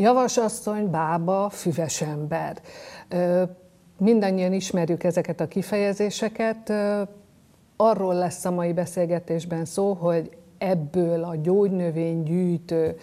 Javasasszony, bába, füves ember. Mindannyian ismerjük ezeket a kifejezéseket. Arról lesz a mai beszélgetésben szó, hogy ebből a gyógynövény gyűjtő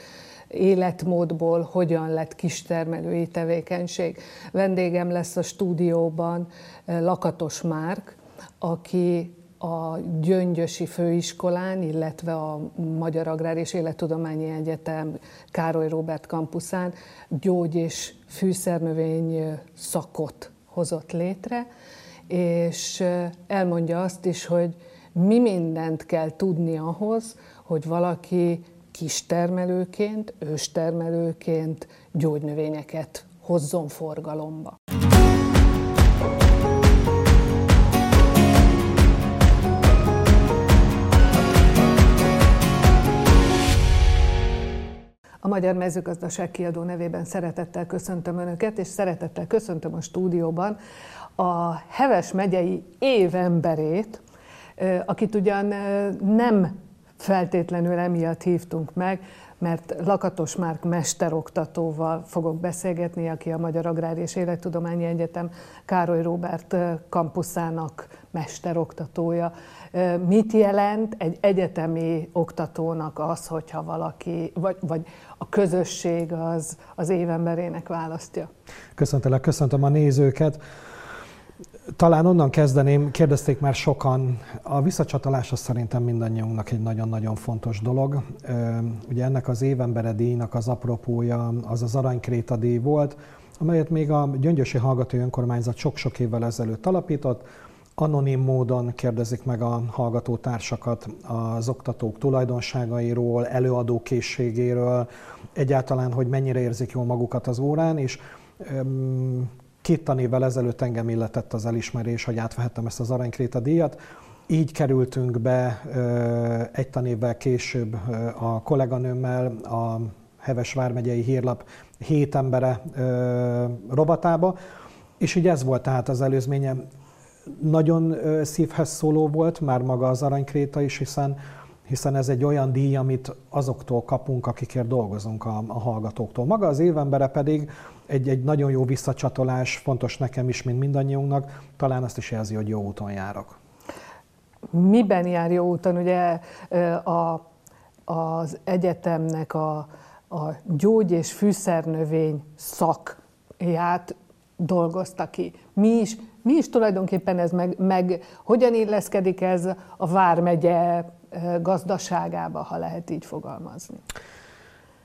életmódból hogyan lett kistermelői tevékenység. Vendégem lesz a stúdióban Lakatos Márk, aki a Gyöngyösi Főiskolán, illetve a Magyar Agrár és Élettudományi Egyetem Károly Robert kampuszán gyógy- és fűszernövény szakot hozott létre, és elmondja azt is, hogy mi mindent kell tudni ahhoz, hogy valaki kistermelőként, őstermelőként gyógynövényeket hozzon forgalomba. A Magyar Mezőgazdaság kiadó nevében szeretettel köszöntöm Önöket, és szeretettel köszöntöm a stúdióban a Heves megyei évemberét, akit ugyan nem feltétlenül emiatt hívtunk meg, mert Lakatos Márk mesteroktatóval fogok beszélgetni, aki a Magyar Agrár és Élettudományi Egyetem Károly Róbert kampuszának mesteroktatója. Mit jelent egy egyetemi oktatónak az, hogyha valaki, vagy, vagy a közösség az, az évemberének választja? Köszöntelek, köszöntöm a nézőket. Talán onnan kezdeném, kérdezték már sokan, a visszacsatolás az szerintem mindannyiunknak egy nagyon-nagyon fontos dolog. Ugye ennek az évembere díjnak az apropója az az Aranykréta díj volt, amelyet még a Gyöngyösi Hallgatói Önkormányzat sok-sok évvel ezelőtt alapított. Anonim módon kérdezik meg a hallgatótársakat az oktatók tulajdonságairól, előadókészségéről, egyáltalán, hogy mennyire érzik jól magukat az órán, és Két tanévvel ezelőtt engem illetett az elismerés, hogy átvehettem ezt az Aranykréta díjat. Így kerültünk be egy tanévvel később a kolléganőmmel a Heves Vármegyei Hírlap hét embere rovatába, és így ez volt tehát az előzménye. Nagyon szívhez szóló volt már maga az Aranykréta is, hiszen hiszen ez egy olyan díj, amit azoktól kapunk, akikért dolgozunk a, a hallgatóktól. Maga az évembere pedig egy, egy nagyon jó visszacsatolás, fontos nekem is, mint mindannyiunknak, talán azt is jelzi, hogy jó úton járok. Miben jár jó úton? Ugye a, az egyetemnek a, a gyógy- és fűszernövény szakját dolgozta ki. Mi is, mi is tulajdonképpen ez, meg, meg hogyan illeszkedik ez a Vármegye gazdaságába, ha lehet így fogalmazni?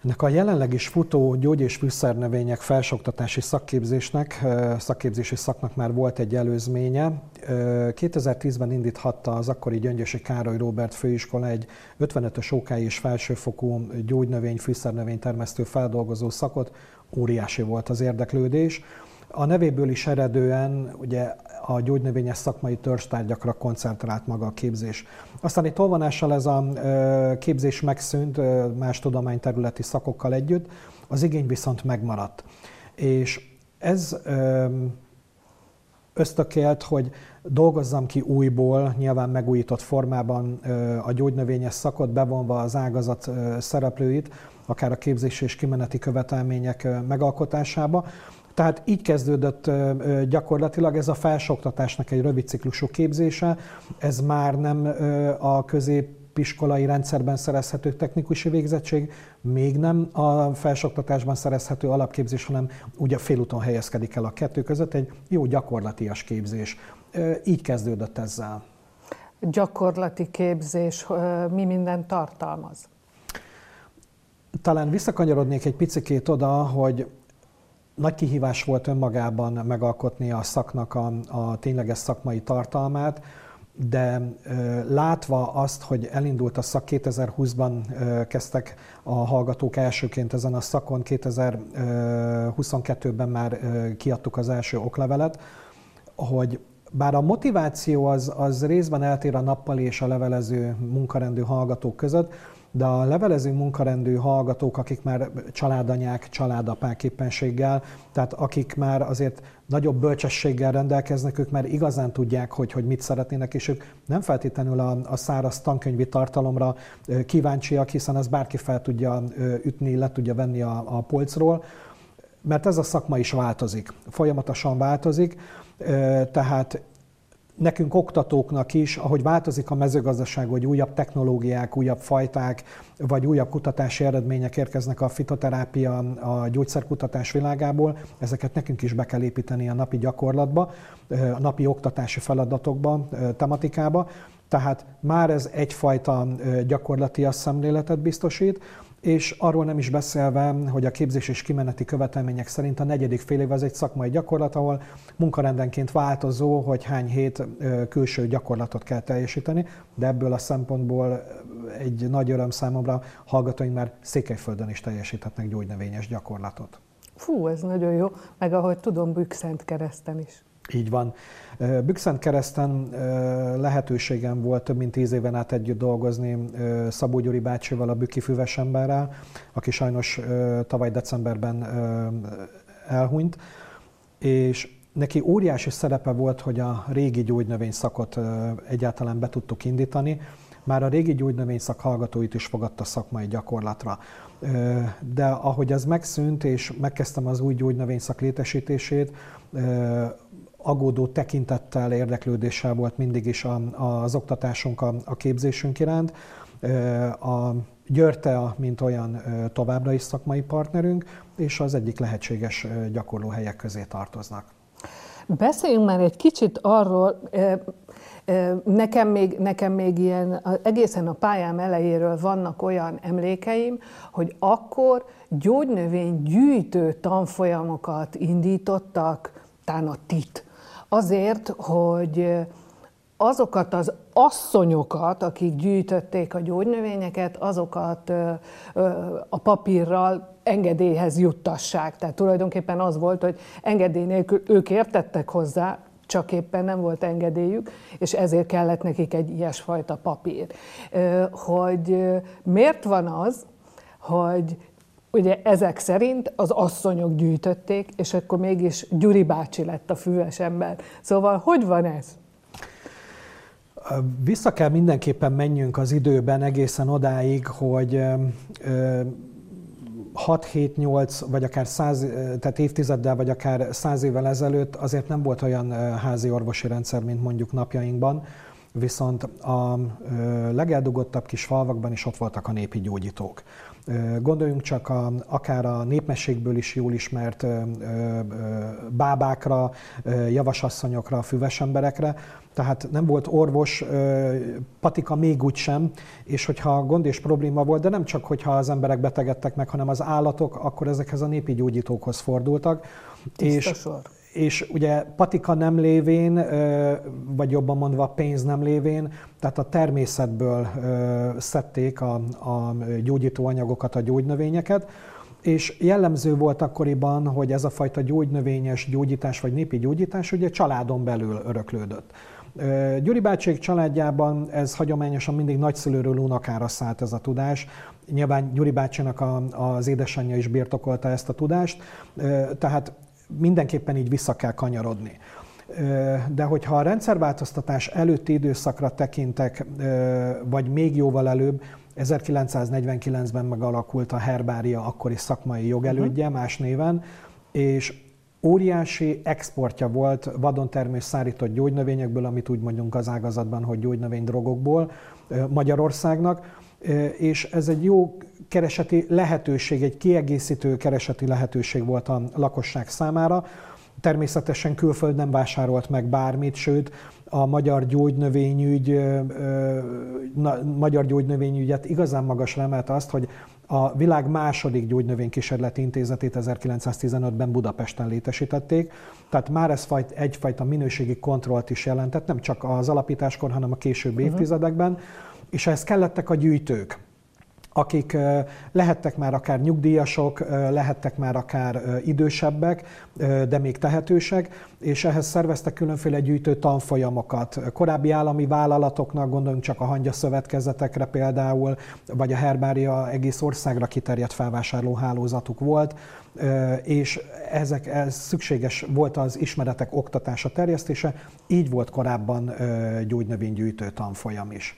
Ennek a jelenleg is futó gyógy- és fűszernövények felsoktatási szakképzésnek, szakképzési szaknak már volt egy előzménye. 2010-ben indíthatta az akkori Gyöngyösi Károly Róbert főiskola egy 55-ös OK és felsőfokú gyógynövény, fűszernövény termesztő feldolgozó szakot. Óriási volt az érdeklődés. A nevéből is eredően ugye a gyógynövényes szakmai törzstárgyakra koncentrált maga a képzés. Aztán egy tolvonással ez a képzés megszűnt más tudományterületi szakokkal együtt, az igény viszont megmaradt. És ez ösztökélt, hogy dolgozzam ki újból, nyilván megújított formában a gyógynövényes szakot, bevonva az ágazat szereplőit, akár a képzés és kimeneti követelmények megalkotásába. Tehát így kezdődött gyakorlatilag ez a felsoktatásnak egy rövid ciklusú képzése, ez már nem a középiskolai rendszerben szerezhető technikusi végzettség, még nem a felsoktatásban szerezhető alapképzés, hanem ugye félúton helyezkedik el a kettő között egy jó gyakorlatias képzés. Így kezdődött ezzel. Gyakorlati képzés mi minden tartalmaz? Talán visszakanyarodnék egy picikét oda, hogy nagy kihívás volt önmagában megalkotni a szaknak a, a tényleges szakmai tartalmát, de látva azt, hogy elindult a szak 2020-ban ö, kezdtek a hallgatók elsőként ezen a szakon, 2022-ben már kiadtuk az első oklevelet, hogy bár a motiváció az, az részben eltér a nappali és a levelező munkarendű hallgatók között, de a levelező munkarendű hallgatók, akik már családanyák, családapák éppenséggel, tehát akik már azért nagyobb bölcsességgel rendelkeznek, ők már igazán tudják, hogy, hogy mit szeretnének, és ők nem feltétlenül a, a száraz tankönyvi tartalomra kíváncsiak, hiszen ez bárki fel tudja ütni, le tudja venni a, a polcról, mert ez a szakma is változik, folyamatosan változik, tehát nekünk oktatóknak is, ahogy változik a mezőgazdaság, hogy újabb technológiák, újabb fajták, vagy újabb kutatási eredmények érkeznek a fitoterápia, a gyógyszerkutatás világából, ezeket nekünk is be kell építeni a napi gyakorlatba, a napi oktatási feladatokba, tematikába. Tehát már ez egyfajta gyakorlati szemléletet biztosít, és arról nem is beszélve, hogy a képzés és kimeneti követelmények szerint a negyedik fél év az egy szakmai gyakorlat, ahol munkarendenként változó, hogy hány hét külső gyakorlatot kell teljesíteni, de ebből a szempontból egy nagy öröm számomra hallgatóink már Székelyföldön is teljesíthetnek gyógynövényes gyakorlatot. Fú, ez nagyon jó, meg ahogy tudom, Bükszent kereszten is. Így van. Bükszent kereszten lehetőségem volt több mint tíz éven át együtt dolgozni Szabó Gyuri bácsival, a Bükki füves emberrel, aki sajnos tavaly decemberben elhunyt, és neki óriási szerepe volt, hogy a régi gyógynövény szakot egyáltalán be tudtuk indítani. Már a régi gyógynövény szak hallgatóit is fogadta szakmai gyakorlatra. De ahogy ez megszűnt, és megkezdtem az új gyógynövényszak létesítését, aggódó tekintettel, érdeklődéssel volt mindig is a, az oktatásunk, a, a képzésünk iránt. A Györte, mint olyan továbbra is szakmai partnerünk, és az egyik lehetséges gyakorlóhelyek közé tartoznak. Beszéljünk már egy kicsit arról, Nekem még, nekem még ilyen, egészen a pályám elejéről vannak olyan emlékeim, hogy akkor gyógynövény gyűjtő tanfolyamokat indítottak, tán a TIT, azért, hogy azokat az asszonyokat, akik gyűjtötték a gyógynövényeket, azokat a papírral engedélyhez juttassák. Tehát tulajdonképpen az volt, hogy engedély nélkül ők értettek hozzá, csak éppen nem volt engedélyük, és ezért kellett nekik egy ilyesfajta papír. Hogy miért van az, hogy ugye ezek szerint az asszonyok gyűjtötték, és akkor mégis Gyuri bácsi lett a füves ember. Szóval hogy van ez? Vissza kell mindenképpen menjünk az időben egészen odáig, hogy 6-7-8, vagy akár 100, tehát évtizeddel, vagy akár 100 évvel ezelőtt azért nem volt olyan házi orvosi rendszer, mint mondjuk napjainkban, viszont a legeldugottabb kis falvakban is ott voltak a népi gyógyítók. Gondoljunk csak a, akár a népmességből is jól ismert bábákra, javasasszonyokra, füves emberekre, tehát nem volt orvos, patika még úgy sem, és hogyha gond és probléma volt, de nem csak, hogyha az emberek betegedtek meg, hanem az állatok, akkor ezekhez a népi gyógyítókhoz fordultak. Tiszta és, sor és ugye patika nem lévén, vagy jobban mondva pénz nem lévén, tehát a természetből szedték a, a gyógyító anyagokat, a gyógynövényeket, és jellemző volt akkoriban, hogy ez a fajta gyógynövényes gyógyítás vagy népi gyógyítás ugye családon belül öröklődött. Gyuri bácsék családjában ez hagyományosan mindig nagyszülőről unokára szállt ez a tudás. Nyilván Gyuri bácsinak a, az édesanyja is birtokolta ezt a tudást, tehát mindenképpen így vissza kell kanyarodni. De hogyha a rendszerváltoztatás előtti időszakra tekintek, vagy még jóval előbb, 1949-ben megalakult a Herbária akkori szakmai jogelődje uh-huh. más néven, és óriási exportja volt vadontermés szárított gyógynövényekből, amit úgy mondjunk az ágazatban, hogy gyógynövénydrogokból Magyarországnak, és ez egy jó kereseti lehetőség, egy kiegészítő kereseti lehetőség volt a lakosság számára. Természetesen külföld nem vásárolt meg bármit, sőt a magyar gyógynövényügy, na, magyar gyógynövényügyet igazán magasra emelte azt, hogy a világ második gyógynövénykísérleti intézetét 1915-ben Budapesten létesítették, tehát már ez fajt, egyfajta minőségi kontrollt is jelentett, nem csak az alapításkor, hanem a későbbi uh-huh. És ehhez kellettek a gyűjtők akik lehettek már akár nyugdíjasok, lehettek már akár idősebbek, de még tehetősek, és ehhez szerveztek különféle gyűjtő tanfolyamokat. Korábbi állami vállalatoknak, gondoljunk csak a hangya szövetkezetekre például, vagy a Herbária egész országra kiterjedt felvásárló hálózatuk volt, és ezek, ez szükséges volt az ismeretek oktatása, terjesztése, így volt korábban gyógynövénygyűjtő tanfolyam is.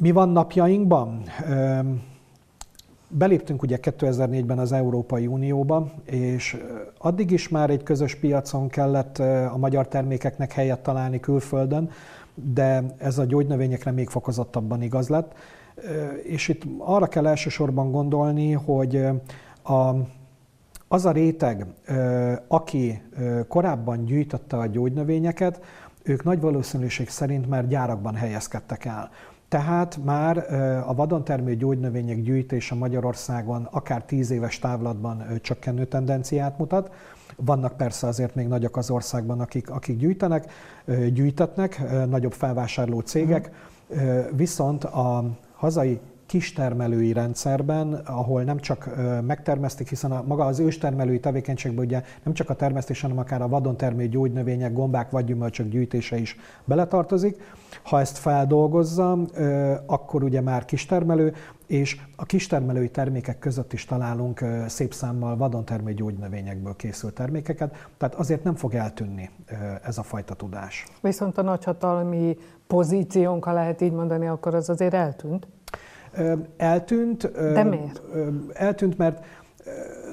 Mi van napjainkban? Beléptünk ugye 2004-ben az Európai Unióba, és addig is már egy közös piacon kellett a magyar termékeknek helyet találni külföldön, de ez a gyógynövényekre még fokozottabban igaz lett. És itt arra kell elsősorban gondolni, hogy a, az a réteg, aki korábban gyűjtötte a gyógynövényeket, ők nagy valószínűség szerint már gyárakban helyezkedtek el. Tehát már a vadontermő gyógynövények gyűjtése Magyarországon akár tíz éves távlatban csökkenő tendenciát mutat. Vannak persze azért még nagyok az országban, akik, akik gyűjtenek, gyűjtetnek, nagyobb felvásárló cégek, viszont a hazai kistermelői rendszerben, ahol nem csak megtermesztik, hiszen a, maga az őstermelői tevékenységben ugye nem csak a termesztés, hanem akár a vadon termő gyógynövények, gombák vagy gyümölcsök gyűjtése is beletartozik. Ha ezt feldolgozza, akkor ugye már kistermelő, és a kistermelői termékek között is találunk szép számmal vadontermő gyógynövényekből készült termékeket, tehát azért nem fog eltűnni ez a fajta tudás. Viszont a nagyhatalmi pozíciónk, ha lehet így mondani, akkor az azért eltűnt? Eltűnt. De miért? Eltűnt, mert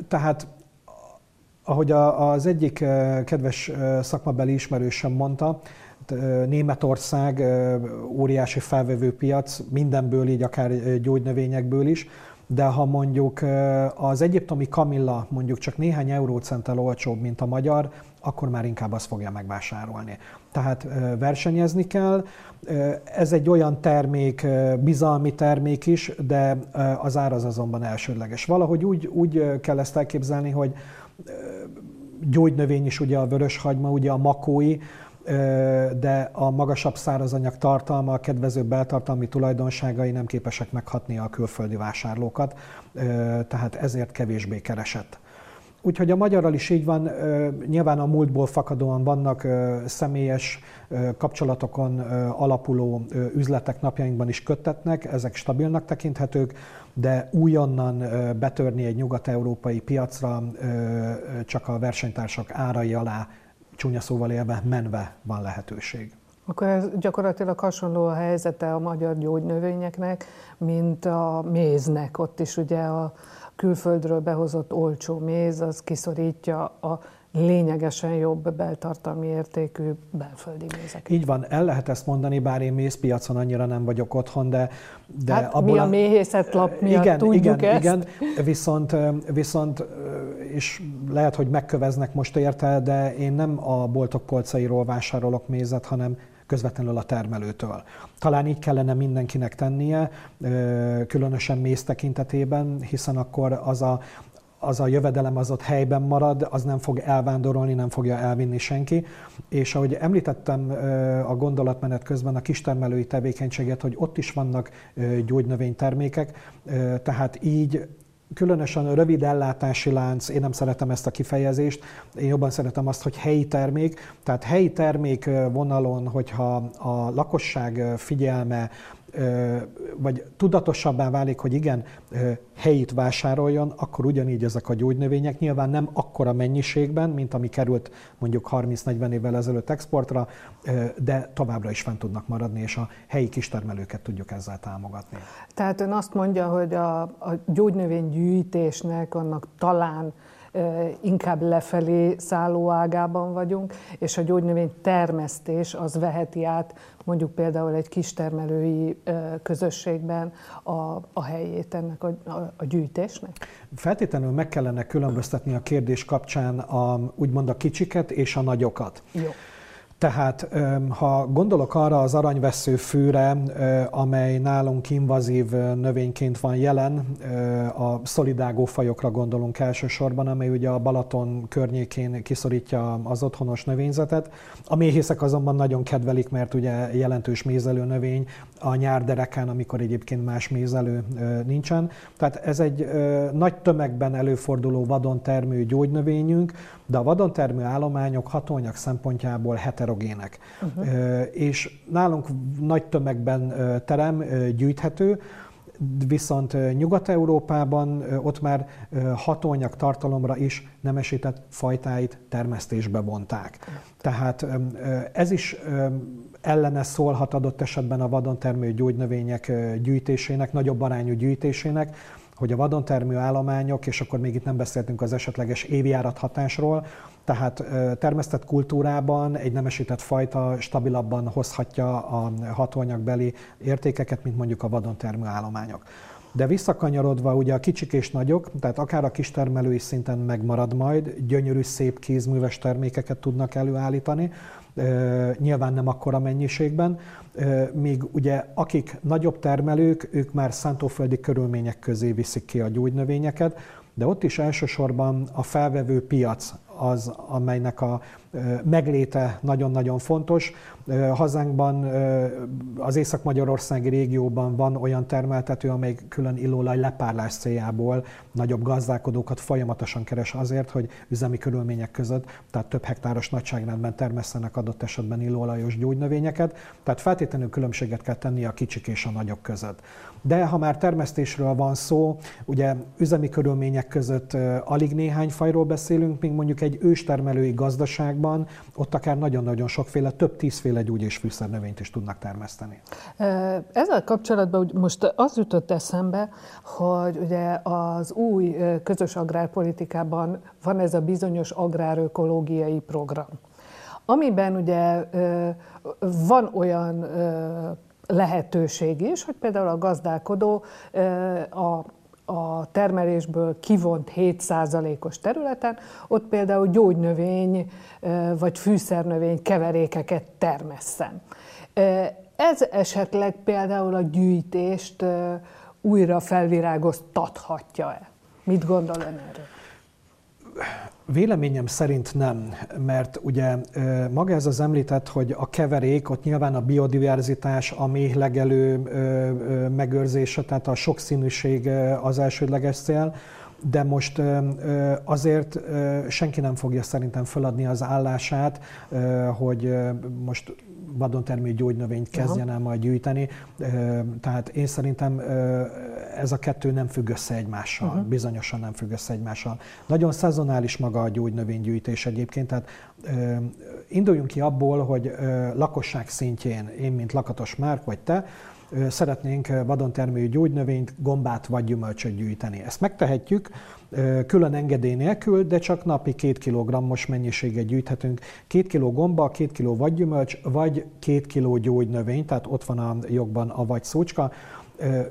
tehát ahogy az egyik kedves szakmabeli ismerősem mondta, Németország óriási felvevő piac, mindenből, így akár gyógynövényekből is, de ha mondjuk az egyiptomi kamilla mondjuk csak néhány eurócenttel olcsóbb, mint a magyar, akkor már inkább azt fogja megvásárolni. Tehát versenyezni kell. Ez egy olyan termék, bizalmi termék is, de az ár az azonban elsődleges. Valahogy úgy, úgy kell ezt elképzelni, hogy gyógynövény is ugye a vöröshagyma, ugye a makói, de a magasabb szárazanyag tartalma, a kedvező beltartalmi tulajdonságai nem képesek meghatni a külföldi vásárlókat, tehát ezért kevésbé keresett. Úgyhogy a magyarral is így van, nyilván a múltból fakadóan vannak személyes kapcsolatokon alapuló üzletek napjainkban is köttetnek, ezek stabilnak tekinthetők, de újonnan betörni egy nyugat-európai piacra csak a versenytársak árai alá csúnya szóval élve menve van lehetőség. Akkor ez gyakorlatilag hasonló a helyzete a magyar gyógynövényeknek, mint a méznek. Ott is ugye a külföldről behozott olcsó méz, az kiszorítja a lényegesen jobb beltartalmi értékű belföldi mézeket. Így van, el lehet ezt mondani, bár én mézpiacon annyira nem vagyok otthon, de... de hát abból mi a méhészetlap miatt igen, tudjuk igen, ezt. Igen, viszont, viszont, és lehet, hogy megköveznek most érte, de én nem a boltok polcairól vásárolok mézet, hanem közvetlenül a termelőtől. Talán így kellene mindenkinek tennie, különösen méz tekintetében, hiszen akkor az a, az a jövedelem az ott helyben marad, az nem fog elvándorolni, nem fogja elvinni senki. És ahogy említettem a gondolatmenet közben a kistermelői tevékenységet, hogy ott is vannak gyógynövénytermékek, tehát így különösen a rövid ellátási lánc, én nem szeretem ezt a kifejezést, én jobban szeretem azt, hogy helyi termék. Tehát helyi termék vonalon, hogyha a lakosság figyelme vagy tudatosabbá válik, hogy igen, helyit vásároljon, akkor ugyanígy ezek a gyógynövények nyilván nem akkora mennyiségben, mint ami került mondjuk 30-40 évvel ezelőtt exportra, de továbbra is fent tudnak maradni, és a helyi kistermelőket tudjuk ezzel támogatni. Tehát ön azt mondja, hogy a, a gyógynövénygyűjtésnek annak talán inkább lefelé szálló ágában vagyunk, és a gyógynövény termesztés az veheti át mondjuk például egy kistermelői közösségben a, a helyét ennek a, a, a gyűjtésnek? Feltétlenül meg kellene különböztetni a kérdés kapcsán a, úgymond a kicsiket és a nagyokat. Jó. Tehát ha gondolok arra az aranyvesző fűre, amely nálunk invazív növényként van jelen, a szolidágó fajokra gondolunk elsősorban, amely ugye a Balaton környékén kiszorítja az otthonos növényzetet. A méhészek azonban nagyon kedvelik, mert ugye jelentős mézelő növény a nyár derekán, amikor egyébként más mézelő nincsen. Tehát ez egy nagy tömegben előforduló vadon termő gyógynövényünk, de a vadon termő állományok hatóanyag szempontjából heterogének. Uh-huh. És nálunk nagy tömegben terem, gyűjthető, viszont Nyugat-Európában ott már hatóanyag tartalomra is nemesített fajtáit termesztésbe vonták. Tehát ez is ellene szólhat adott esetben a vadon termő gyógynövények gyűjtésének, nagyobb arányú gyűjtésének, hogy a vadon termő állományok, és akkor még itt nem beszéltünk az esetleges évjárat hatásról, tehát termesztett kultúrában egy nemesített fajta stabilabban hozhatja a hatóanyagbeli értékeket, mint mondjuk a vadon termő állományok. De visszakanyarodva ugye a kicsik és nagyok, tehát akár a kistermelői szinten megmarad majd, gyönyörű, szép kézműves termékeket tudnak előállítani, nyilván nem akkora mennyiségben, míg ugye akik nagyobb termelők, ők már szántóföldi körülmények közé viszik ki a gyógynövényeket, de ott is elsősorban a felvevő piac az, amelynek a megléte nagyon-nagyon fontos. Hazánkban, az Észak-Magyarországi régióban van olyan termeltető, amely külön illóolaj lepárlás céljából nagyobb gazdálkodókat folyamatosan keres azért, hogy üzemi körülmények között, tehát több hektáros nagyságrendben termesztenek adott esetben illóolajos gyógynövényeket. Tehát feltétlenül különbséget kell tenni a kicsik és a nagyok között. De ha már termesztésről van szó, ugye üzemi körülmények között alig néhány fajról beszélünk, míg mondjuk egy őstermelői gazdaságban ott akár nagyon-nagyon sokféle, több tízféle gyógy és fűszernövényt is tudnak termeszteni. Ezzel kapcsolatban most az jutott eszembe, hogy ugye az új közös agrárpolitikában van ez a bizonyos agrárökológiai program, amiben ugye van olyan lehetőség is, hogy például a gazdálkodó a a termelésből kivont 7%-os területen, ott például gyógynövény vagy fűszernövény keverékeket termesszen. Ez esetleg például a gyűjtést újra felvirágoztathatja-e? Mit gondol ön erről? Véleményem szerint nem, mert ugye maga ez az említett, hogy a keverék, ott nyilván a biodiverzitás, a méhlegelő megőrzése, tehát a sokszínűség az elsődleges cél, de most azért senki nem fogja szerintem feladni az állását, hogy most vadontermő gyógynövényt kezdjen el majd gyűjteni. Tehát én szerintem ez a kettő nem függ össze egymással, uh-huh. bizonyosan nem függ össze egymással. Nagyon szezonális maga a gyógynövénygyűjtés egyébként, tehát induljunk ki abból, hogy lakosság szintjén, én mint lakatos Márk vagy te, szeretnénk vadontermő gyógynövényt, gombát vagy gyümölcsöt gyűjteni. Ezt megtehetjük, külön engedély nélkül, de csak napi 2 kg-os mennyiséget gyűjthetünk. 2 kg gomba, 2 kg vagy vagy 2 kg gyógynövény, tehát ott van a jogban a vagy szócska,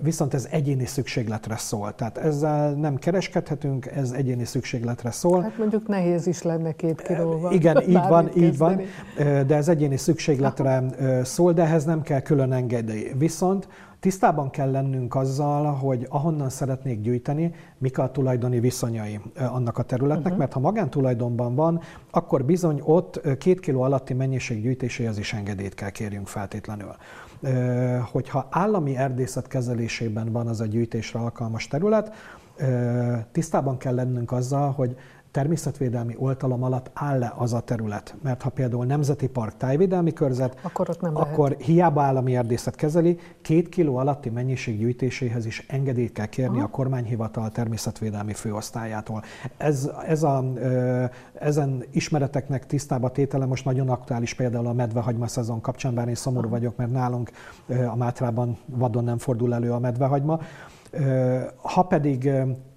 viszont ez egyéni szükségletre szól. Tehát ezzel nem kereskedhetünk, ez egyéni szükségletre szól. Hát mondjuk nehéz is lenne két kilóval. Igen, így van, kezdeni. így van, de ez egyéni szükségletre szól, de ehhez nem kell külön engedély. Viszont Tisztában kell lennünk azzal, hogy ahonnan szeretnék gyűjteni, mik a tulajdoni viszonyai annak a területnek, uh-huh. mert ha magántulajdonban van, akkor bizony ott két kiló alatti mennyiség gyűjtéséhez is engedélyt kell kérjünk feltétlenül. Hogyha állami erdészet kezelésében van az a gyűjtésre alkalmas terület, tisztában kell lennünk azzal, hogy természetvédelmi oltalom alatt áll-e az a terület. Mert ha például Nemzeti Park tájvédelmi körzet, akkor, ott nem akkor lehet. hiába állami erdészet kezeli, két kiló alatti mennyiség gyűjtéséhez is engedélyt kell kérni Aha. a kormányhivatal természetvédelmi főosztályától. Ez, ez a, ezen ismereteknek tisztába tétele most nagyon aktuális például a medvehagyma szezon kapcsán, bár én szomorú vagyok, mert nálunk a Mátrában vadon nem fordul elő a medvehagyma. Ha pedig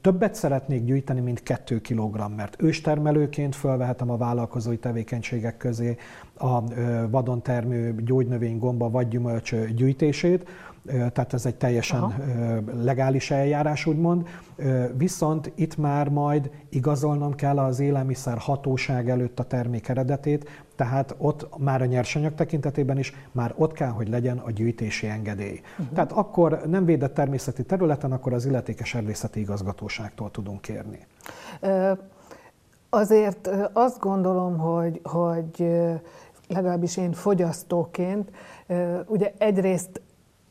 többet szeretnék gyűjteni, mint 2 kg, mert őstermelőként felvehetem a vállalkozói tevékenységek közé a vadon termő gyógynövény, gomba vagy gyümölcs gyűjtését, tehát ez egy teljesen Aha. legális eljárás, úgymond. Viszont itt már majd igazolnom kell az élelmiszer hatóság előtt a termék eredetét, tehát ott már a nyersanyag tekintetében is már ott kell, hogy legyen a gyűjtési engedély. Uh-huh. Tehát akkor nem védett természeti területen, akkor az illetékes erdészeti igazgatóságtól tudunk kérni. Azért azt gondolom, hogy, hogy legalábbis én fogyasztóként, ugye egyrészt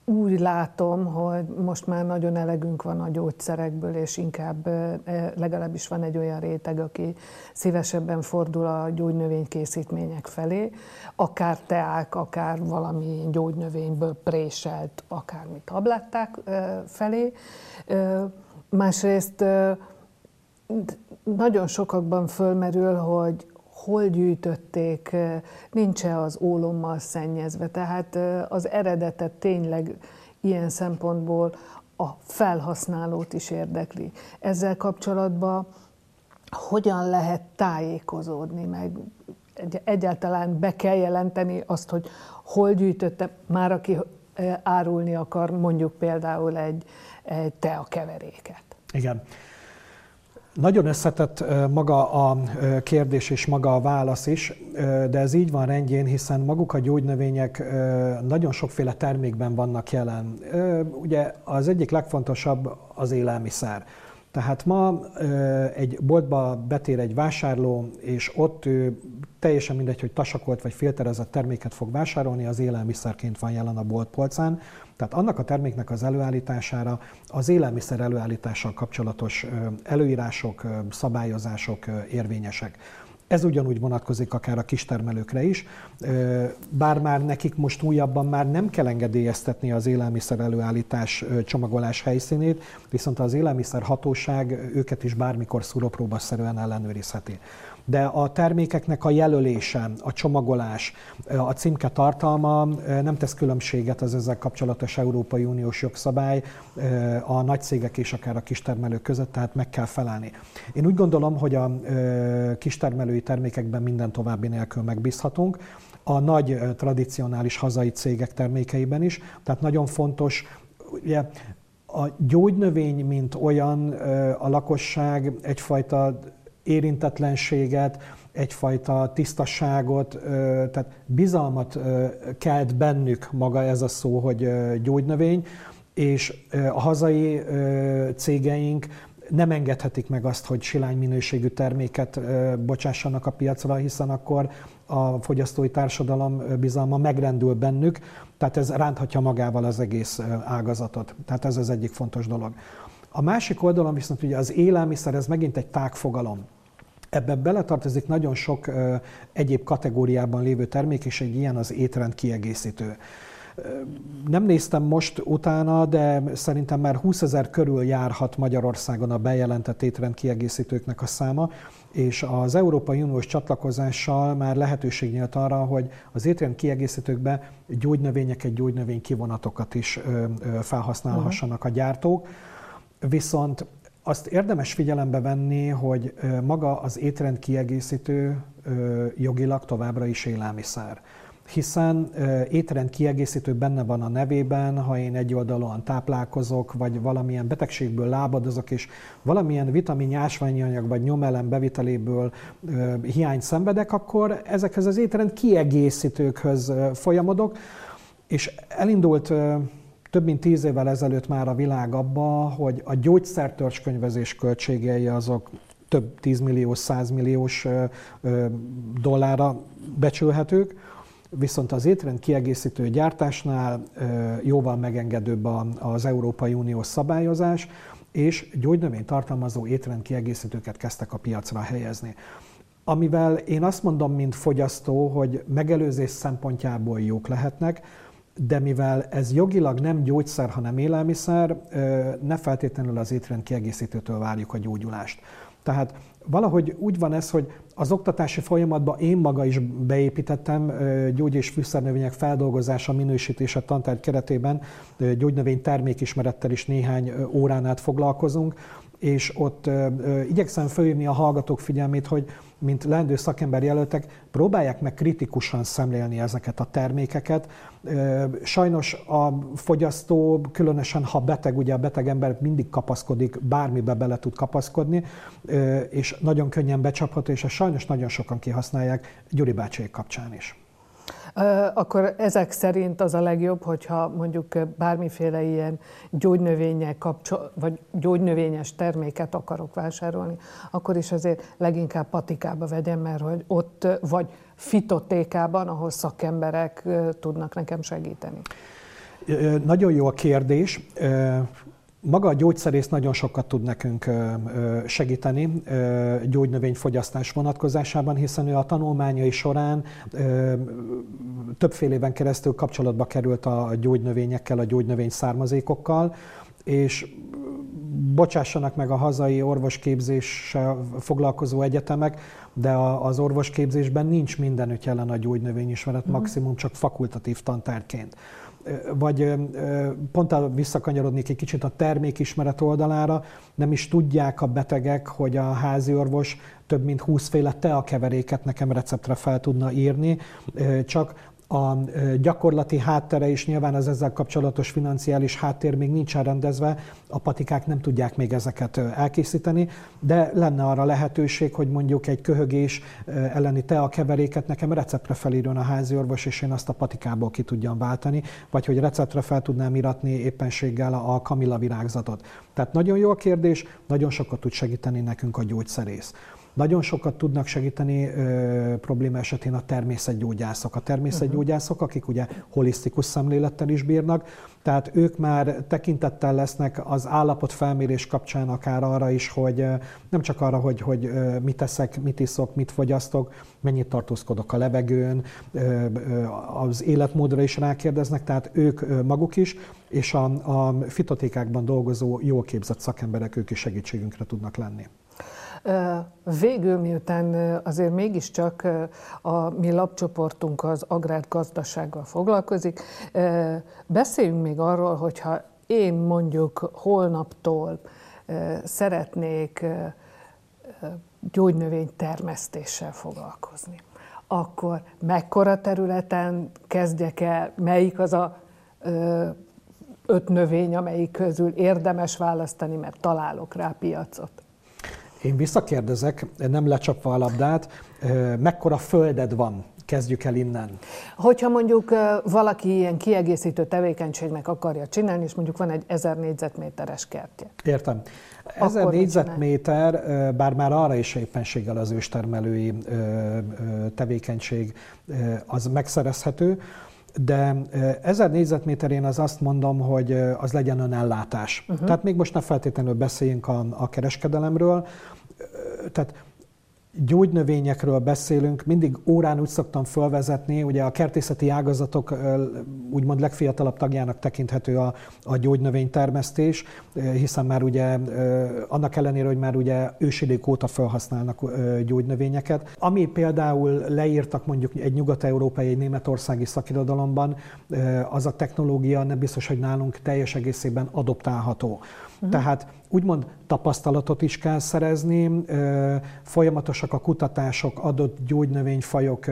úgy látom, hogy most már nagyon elegünk van a gyógyszerekből, és inkább legalábbis van egy olyan réteg, aki szívesebben fordul a gyógynövénykészítmények felé, akár teák, akár valami gyógynövényből préselt, akármi tabletták felé. Másrészt nagyon sokakban fölmerül, hogy hol gyűjtötték, nincs-e az ólommal szennyezve. Tehát az eredetet tényleg ilyen szempontból a felhasználót is érdekli. Ezzel kapcsolatban hogyan lehet tájékozódni, meg egyáltalán be kell jelenteni azt, hogy hol gyűjtötte, már aki árulni akar mondjuk például egy, egy teakeveréket. Igen. Nagyon összetett maga a kérdés és maga a válasz is, de ez így van rendjén, hiszen maguk a gyógynövények nagyon sokféle termékben vannak jelen. Ugye az egyik legfontosabb az élelmiszer. Tehát ma egy boltba betér egy vásárló, és ott ő teljesen mindegy, hogy tasakolt vagy filterezett terméket fog vásárolni, az élelmiszerként van jelen a boltpolcán. Tehát annak a terméknek az előállítására az élelmiszer előállítással kapcsolatos előírások, szabályozások érvényesek. Ez ugyanúgy vonatkozik akár a kistermelőkre is, bár már nekik most újabban már nem kell engedélyeztetni az élelmiszer előállítás csomagolás helyszínét, viszont az élelmiszer hatóság őket is bármikor szúrópróbaszerűen ellenőrizheti de a termékeknek a jelölése, a csomagolás, a címke tartalma nem tesz különbséget az ezzel kapcsolatos Európai Uniós jogszabály a nagy cégek és akár a kistermelők között, tehát meg kell felelni. Én úgy gondolom, hogy a kistermelői termékekben minden további nélkül megbízhatunk, a nagy tradicionális hazai cégek termékeiben is, tehát nagyon fontos, ugye a gyógynövény, mint olyan, a lakosság egyfajta érintetlenséget, egyfajta tisztasságot, tehát bizalmat kelt bennük maga ez a szó, hogy gyógynövény, és a hazai cégeink nem engedhetik meg azt, hogy silány minőségű terméket bocsássanak a piacra, hiszen akkor a fogyasztói társadalom bizalma megrendül bennük, tehát ez ránthatja magával az egész ágazatot. Tehát ez az egyik fontos dolog. A másik oldalon viszont ugye az élelmiszer, ez megint egy tágfogalom. Ebbe beletartozik nagyon sok egyéb kategóriában lévő termék, és egy ilyen az étrend kiegészítő. Nem néztem most utána, de szerintem már 20 ezer körül járhat Magyarországon a bejelentett étrend kiegészítőknek a száma, és az Európai Uniós csatlakozással már lehetőség nyílt arra, hogy az étrend kiegészítőkbe gyógynövényeket, gyógynövény kivonatokat is felhasználhassanak a gyártók. Viszont azt érdemes figyelembe venni, hogy maga az étrend kiegészítő jogilag továbbra is élelmiszer. Hiszen étrend kiegészítő benne van a nevében, ha én egy oldalon táplálkozok, vagy valamilyen betegségből lábadozok, és valamilyen vitamin, ásványi anyag vagy nyomelem beviteléből hiányt szenvedek, akkor ezekhez az étrend kiegészítőkhöz folyamodok, és elindult több mint tíz évvel ezelőtt már a világ abba, hogy a gyógyszertörzskönyvezés költségei azok több tízmilliós, százmilliós dollárra becsülhetők, viszont az étrend kiegészítő gyártásnál jóval megengedőbb az Európai Uniós szabályozás, és gyógynövény tartalmazó étrend kiegészítőket kezdtek a piacra helyezni. Amivel én azt mondom, mint fogyasztó, hogy megelőzés szempontjából jók lehetnek, de mivel ez jogilag nem gyógyszer, hanem élelmiszer, ne feltétlenül az étrend kiegészítőtől várjuk a gyógyulást. Tehát valahogy úgy van ez, hogy az oktatási folyamatban én maga is beépítettem gyógy- és fűszernövények feldolgozása, minősítése tantárgy keretében, gyógynövény termékismerettel is néhány órán át foglalkozunk, és ott igyekszem fölhívni a hallgatók figyelmét, hogy mint leendő szakember jelöltek, próbálják meg kritikusan szemlélni ezeket a termékeket. Sajnos a fogyasztó, különösen ha beteg, ugye a beteg ember mindig kapaszkodik, bármibe bele tud kapaszkodni, és nagyon könnyen becsapható, és ezt sajnos nagyon sokan kihasználják Gyuri bácsi kapcsán is. Akkor ezek szerint az a legjobb, hogyha mondjuk bármiféle ilyen gyógynövények kapcsol, vagy gyógynövényes terméket akarok vásárolni, akkor is azért leginkább patikába vegyem, mert hogy ott vagy fitotékában, ahol szakemberek tudnak nekem segíteni. Nagyon jó a kérdés. Maga a gyógyszerész nagyon sokat tud nekünk segíteni gyógynövényfogyasztás vonatkozásában, hiszen ő a tanulmányai során többféle éven keresztül kapcsolatba került a gyógynövényekkel, a gyógynövény származékokkal, és bocsássanak meg a hazai orvosképzéssel foglalkozó egyetemek, de az orvosképzésben nincs mindenütt jelen a gyógynövényismeret, uh-huh. maximum csak fakultatív tantárként vagy pont visszakanyarodnék egy kicsit a termékismeret oldalára, nem is tudják a betegek, hogy a házi orvos több mint 20 féle teakeveréket nekem receptre fel tudna írni, csak a gyakorlati háttere is nyilván az ezzel kapcsolatos financiális háttér még nincsen rendezve, a patikák nem tudják még ezeket elkészíteni, de lenne arra lehetőség, hogy mondjuk egy köhögés elleni teakeveréket nekem receptre felírjon a házi orvos, és én azt a patikából ki tudjam váltani, vagy hogy receptre fel tudnám iratni éppenséggel a kamilla virágzatot. Tehát nagyon jó a kérdés, nagyon sokat tud segíteni nekünk a gyógyszerész. Nagyon sokat tudnak segíteni ö, probléma esetén a természetgyógyászok. A természetgyógyászok, akik ugye holisztikus szemlélettel is bírnak, tehát ők már tekintettel lesznek az állapot felmérés kapcsán akár arra is, hogy nem csak arra, hogy, hogy mit teszek, mit iszok, mit fogyasztok, mennyit tartózkodok a levegőn, az életmódra is rákérdeznek, tehát ők maguk is, és a, a fitotékákban dolgozó, jól képzett szakemberek, ők is segítségünkre tudnak lenni. Végül, miután azért mégiscsak a mi lapcsoportunk az agrárgazdasággal foglalkozik, beszéljünk még arról, hogyha én mondjuk holnaptól szeretnék gyógynövény termesztéssel foglalkozni, akkor mekkora területen kezdjek el, melyik az a öt növény, amelyik közül érdemes választani, mert találok rá piacot? Én visszakérdezek, nem lecsapva a labdát, mekkora földed van? Kezdjük el innen. Hogyha mondjuk valaki ilyen kiegészítő tevékenységnek akarja csinálni, és mondjuk van egy 1000 négyzetméteres kertje. Értem. 1000 négyzetméter, bár már arra is éppenséggel az őstermelői tevékenység az megszerezhető, de ezer négyzetméterén az azt mondom, hogy az legyen önellátás. Uh-huh. Tehát még most ne feltétlenül beszéljünk a, a kereskedelemről, tehát gyógynövényekről beszélünk, mindig órán úgy szoktam felvezetni, ugye a kertészeti ágazatok úgymond legfiatalabb tagjának tekinthető a, a gyógynövénytermesztés, hiszen már ugye annak ellenére, hogy már ugye ősidők óta felhasználnak gyógynövényeket. Ami például leírtak mondjuk egy nyugat-európai, egy németországi szakirodalomban, az a technológia nem biztos, hogy nálunk teljes egészében adoptálható. Uh-huh. Tehát úgymond tapasztalatot is kell szerezni, folyamatosak a kutatások adott gyógynövényfajok,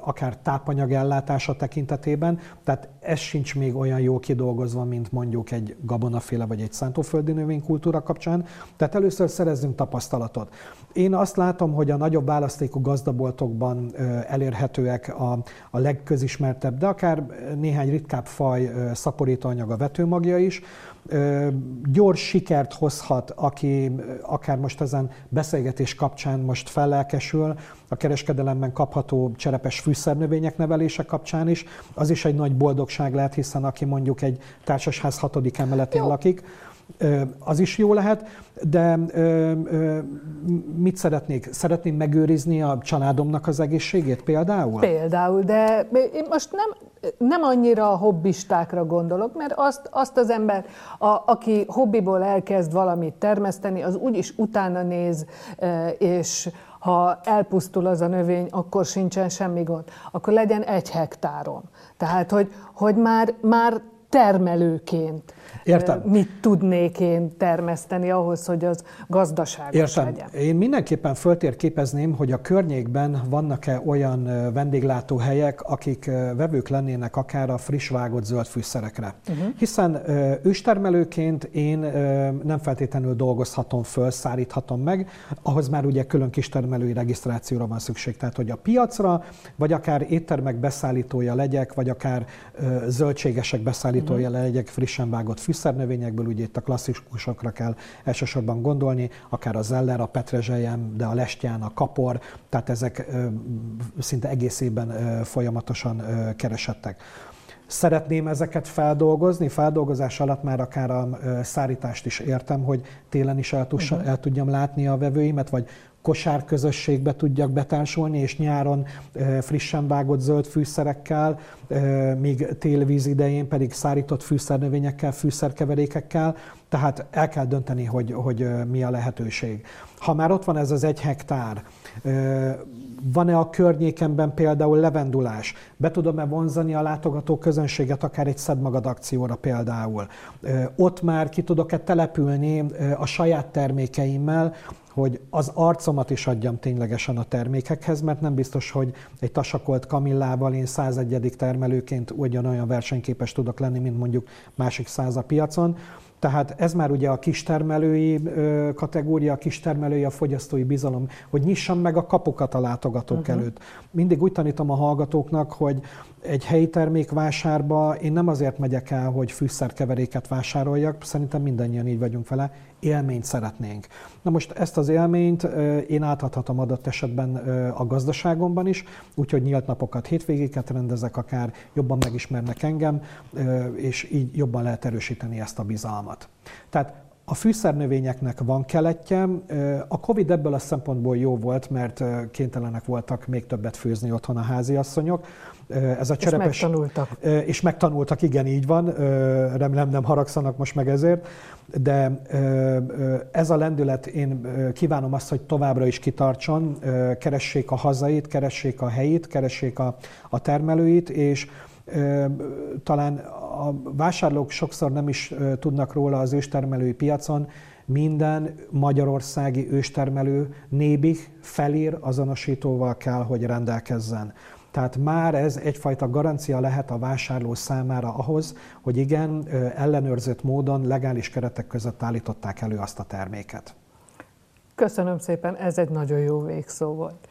akár tápanyag ellátása tekintetében, tehát ez sincs még olyan jó kidolgozva, mint mondjuk egy gabonaféle vagy egy szántóföldi növénykultúra kapcsán. Tehát először szerezzünk tapasztalatot. Én azt látom, hogy a nagyobb választékú gazdaboltokban elérhetőek a, a legközismertebb, de akár néhány ritkább faj szaporítóanyag a vetőmagja is, gyors sikert hozhat, aki akár most ezen beszélgetés kapcsán most fellelkesül, a kereskedelemben kapható cserepes fűszernövények nevelése kapcsán is, az is egy nagy boldogság lehet, hiszen aki mondjuk egy társasház hatodik emeletén Jó. lakik, az is jó lehet, de mit szeretnék? Szeretném megőrizni a családomnak az egészségét például? Például, de én most nem, nem annyira a hobbistákra gondolok, mert azt, azt az ember, a, aki hobbiból elkezd valamit termeszteni, az úgyis utána néz, és ha elpusztul az a növény, akkor sincsen semmi gond. Akkor legyen egy hektáron. Tehát, hogy, hogy már, már termelőként Értem. mit tudnék én termeszteni ahhoz, hogy az gazdaságos Értem. legyen. Én mindenképpen föltérképezném, hogy a környékben vannak-e olyan vendéglátóhelyek, akik vevők lennének akár a friss vágott zöld fűszerekre. Uh-huh. Hiszen őstermelőként én nem feltétlenül dolgozhatom föl, száríthatom meg, ahhoz már ugye külön kistermelői regisztrációra van szükség. Tehát, hogy a piacra, vagy akár éttermek beszállítója legyek, vagy akár zöldségesek beszállítója uh-huh. legyek frissen vágott fűszernövényekből, ugye itt a klasszikusokra kell elsősorban gondolni, akár a zeller, a petrezselyem, de a lestján, a kapor, tehát ezek szinte egész évben folyamatosan keresettek. Szeretném ezeket feldolgozni, feldolgozás alatt már akár a szárítást is értem, hogy télen is el, tud, uh-huh. el tudjam látni a vevőimet, vagy kosárközösségbe tudjak betársulni, és nyáron frissen vágott zöld fűszerekkel, míg télvíz idején pedig szárított fűszernövényekkel, fűszerkeverékekkel, tehát el kell dönteni, hogy, hogy mi a lehetőség. Ha már ott van ez az egy hektár, van-e a környékemben például levendulás? Be tudom-e vonzani a látogató közönséget akár egy szedmagad akcióra például? Ott már ki tudok-e települni a saját termékeimmel, hogy az arcomat is adjam ténylegesen a termékekhez, mert nem biztos, hogy egy tasakolt kamillával én 101. termelőként ugyanolyan versenyképes tudok lenni, mint mondjuk másik száz a piacon. Tehát ez már ugye a kistermelői kategória, a kistermelői, a fogyasztói bizalom, hogy nyissam meg a kapukat a látogatók uh-huh. előtt. Mindig úgy tanítom a hallgatóknak, hogy egy helyi termékvásárba én nem azért megyek el, hogy fűszerkeveréket vásároljak, szerintem mindannyian így vagyunk vele, élményt szeretnénk. Na most ezt az élményt én átadhatom adott esetben a gazdaságomban is, úgyhogy nyílt napokat, hétvégéket rendezek akár, jobban megismernek engem, és így jobban lehet erősíteni ezt a bizalmat. Tehát a fűszernövényeknek van keletje. A Covid ebből a szempontból jó volt, mert kénytelenek voltak még többet főzni otthon a háziasszonyok. Ez a cserepes, és megtanultak. És megtanultak, igen, így van. Remélem nem haragszanak most meg ezért. De ez a lendület, én kívánom azt, hogy továbbra is kitartson, keressék a hazait, keressék a helyét, keressék a, a termelőit, és talán a vásárlók sokszor nem is tudnak róla az őstermelői piacon, minden magyarországi őstermelő nébig felír azonosítóval kell, hogy rendelkezzen. Tehát már ez egyfajta garancia lehet a vásárló számára ahhoz, hogy igen, ellenőrzött módon, legális keretek között állították elő azt a terméket. Köszönöm szépen, ez egy nagyon jó végszó volt.